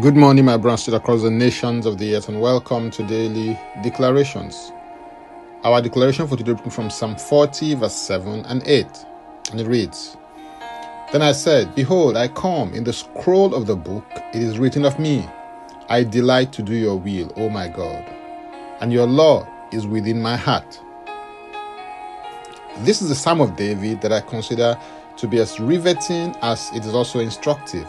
Good morning, my brothers across the nations of the earth, and welcome to daily declarations. Our declaration for today comes from Psalm 40, verse 7 and 8, and it reads Then I said, Behold, I come in the scroll of the book, it is written of me, I delight to do your will, O my God, and your law is within my heart. This is the Psalm of David that I consider to be as riveting as it is also instructive.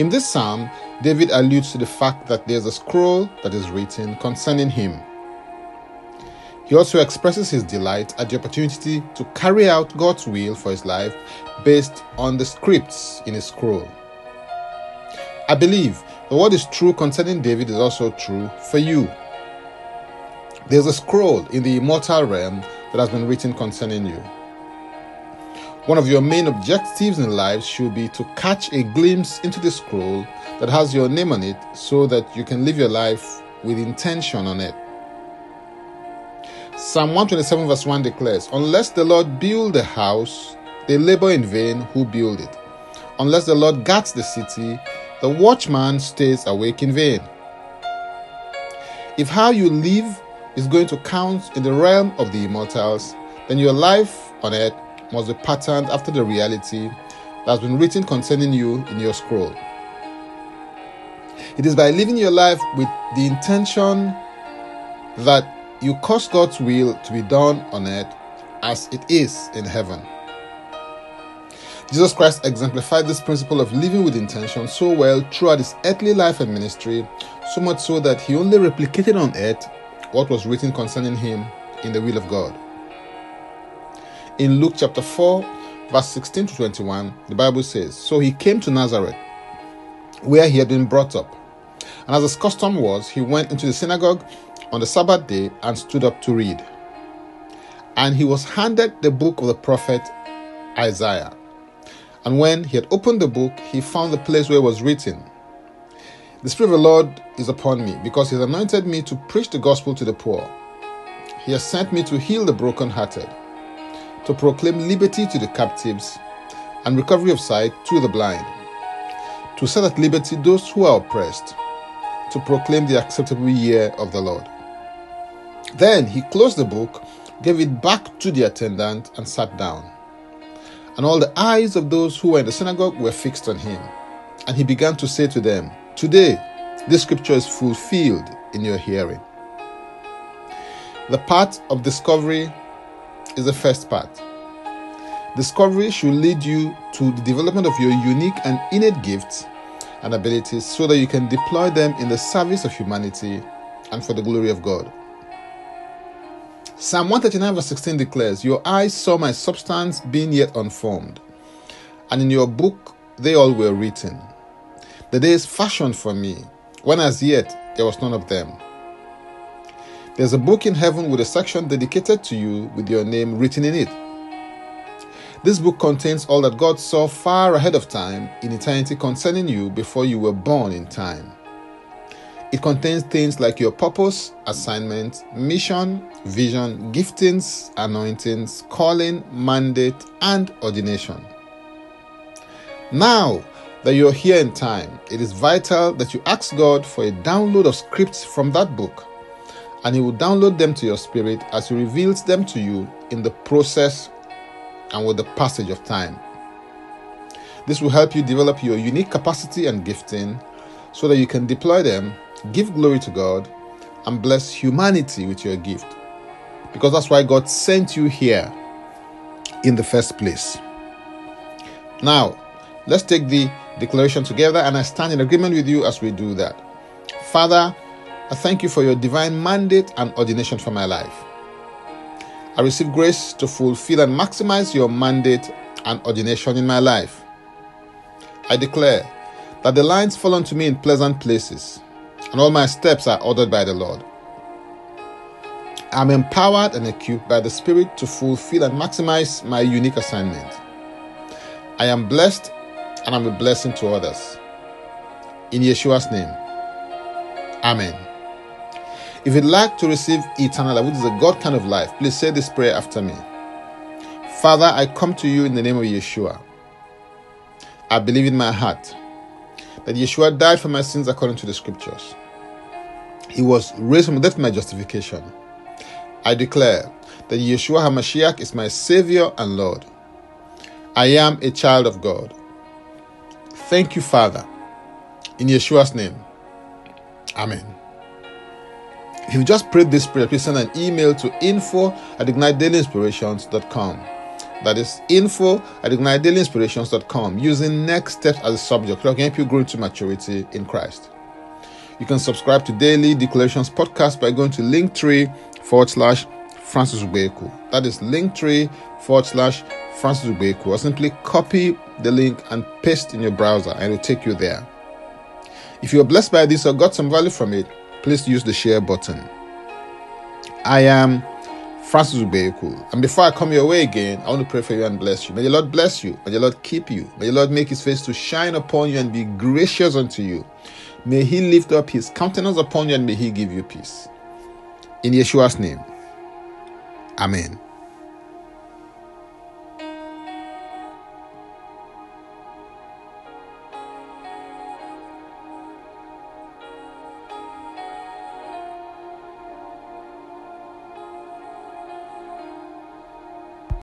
In this psalm, David alludes to the fact that there's a scroll that is written concerning him. He also expresses his delight at the opportunity to carry out God's will for his life based on the scripts in his scroll. I believe that what is true concerning David is also true for you. There's a scroll in the immortal realm that has been written concerning you. One of your main objectives in life should be to catch a glimpse into the scroll that has your name on it so that you can live your life with intention on it. Psalm 127, verse 1 declares, Unless the Lord build the house, they labor in vain who build it. Unless the Lord guards the city, the watchman stays awake in vain. If how you live is going to count in the realm of the immortals, then your life on earth must be patterned after the reality that has been written concerning you in your scroll. It is by living your life with the intention that you cause God's will to be done on earth as it is in heaven. Jesus Christ exemplified this principle of living with intention so well throughout his earthly life and ministry, so much so that he only replicated on earth what was written concerning him in the will of God. In Luke chapter 4, verse 16 to 21, the Bible says, So he came to Nazareth, where he had been brought up. And as his custom was, he went into the synagogue on the Sabbath day and stood up to read. And he was handed the book of the prophet Isaiah. And when he had opened the book, he found the place where it was written, The Spirit of the Lord is upon me, because he has anointed me to preach the gospel to the poor. He has sent me to heal the brokenhearted to proclaim liberty to the captives and recovery of sight to the blind, to set at liberty those who are oppressed, to proclaim the acceptable year of the Lord. Then he closed the book, gave it back to the attendant, and sat down. And all the eyes of those who were in the synagogue were fixed on him. And he began to say to them, Today, this scripture is fulfilled in your hearing. The path of discovery is the first part. Discovery should lead you to the development of your unique and innate gifts and abilities so that you can deploy them in the service of humanity and for the glory of God. Psalm 139, verse 16 declares, Your eyes saw my substance being yet unformed, and in your book they all were written. The days fashioned for me, when as yet there was none of them. There's a book in heaven with a section dedicated to you with your name written in it. This book contains all that God saw far ahead of time in eternity concerning you before you were born in time. It contains things like your purpose, assignment, mission, vision, giftings, anointings, calling, mandate, and ordination. Now that you're here in time, it is vital that you ask God for a download of scripts from that book and He will download them to your spirit as He reveals them to you in the process and with the passage of time. This will help you develop your unique capacity and gifting so that you can deploy them, give glory to God, and bless humanity with your gift. Because that's why God sent you here in the first place. Now, let's take the declaration together, and I stand in agreement with you as we do that. Father, I thank you for your divine mandate and ordination for my life. I receive grace to fulfill and maximize your mandate and ordination in my life. I declare that the lines fall unto me in pleasant places, and all my steps are ordered by the Lord. I am empowered and equipped by the Spirit to fulfill and maximize my unique assignment. I am blessed and I'm a blessing to others. In Yeshua's name, Amen. If you'd like to receive eternal life, which is a God kind of life, please say this prayer after me. Father, I come to you in the name of Yeshua. I believe in my heart that Yeshua died for my sins according to the scriptures. He was raised from death my justification. I declare that Yeshua HaMashiach is my Savior and Lord. I am a child of God. Thank you, Father. In Yeshua's name. Amen. If you just prayed this prayer, please send an email to info at ignitedailyinspirations.com. That is info at ignitedailyinspirations.com using next steps as a subject to help you grow into maturity in Christ. You can subscribe to Daily Declarations podcast by going to linktree forward slash Francis Ubeku. That is linktree forward slash Francis Ubeku. Or simply copy the link and paste in your browser and it will take you there. If you are blessed by this or got some value from it, please use the share button. I am Francis Ubeku. And before I come your way again, I want to pray for you and bless you. May the Lord bless you. May the Lord keep you. May the Lord make his face to shine upon you and be gracious unto you. May he lift up his countenance upon you and may he give you peace. In Yeshua's name. Amen.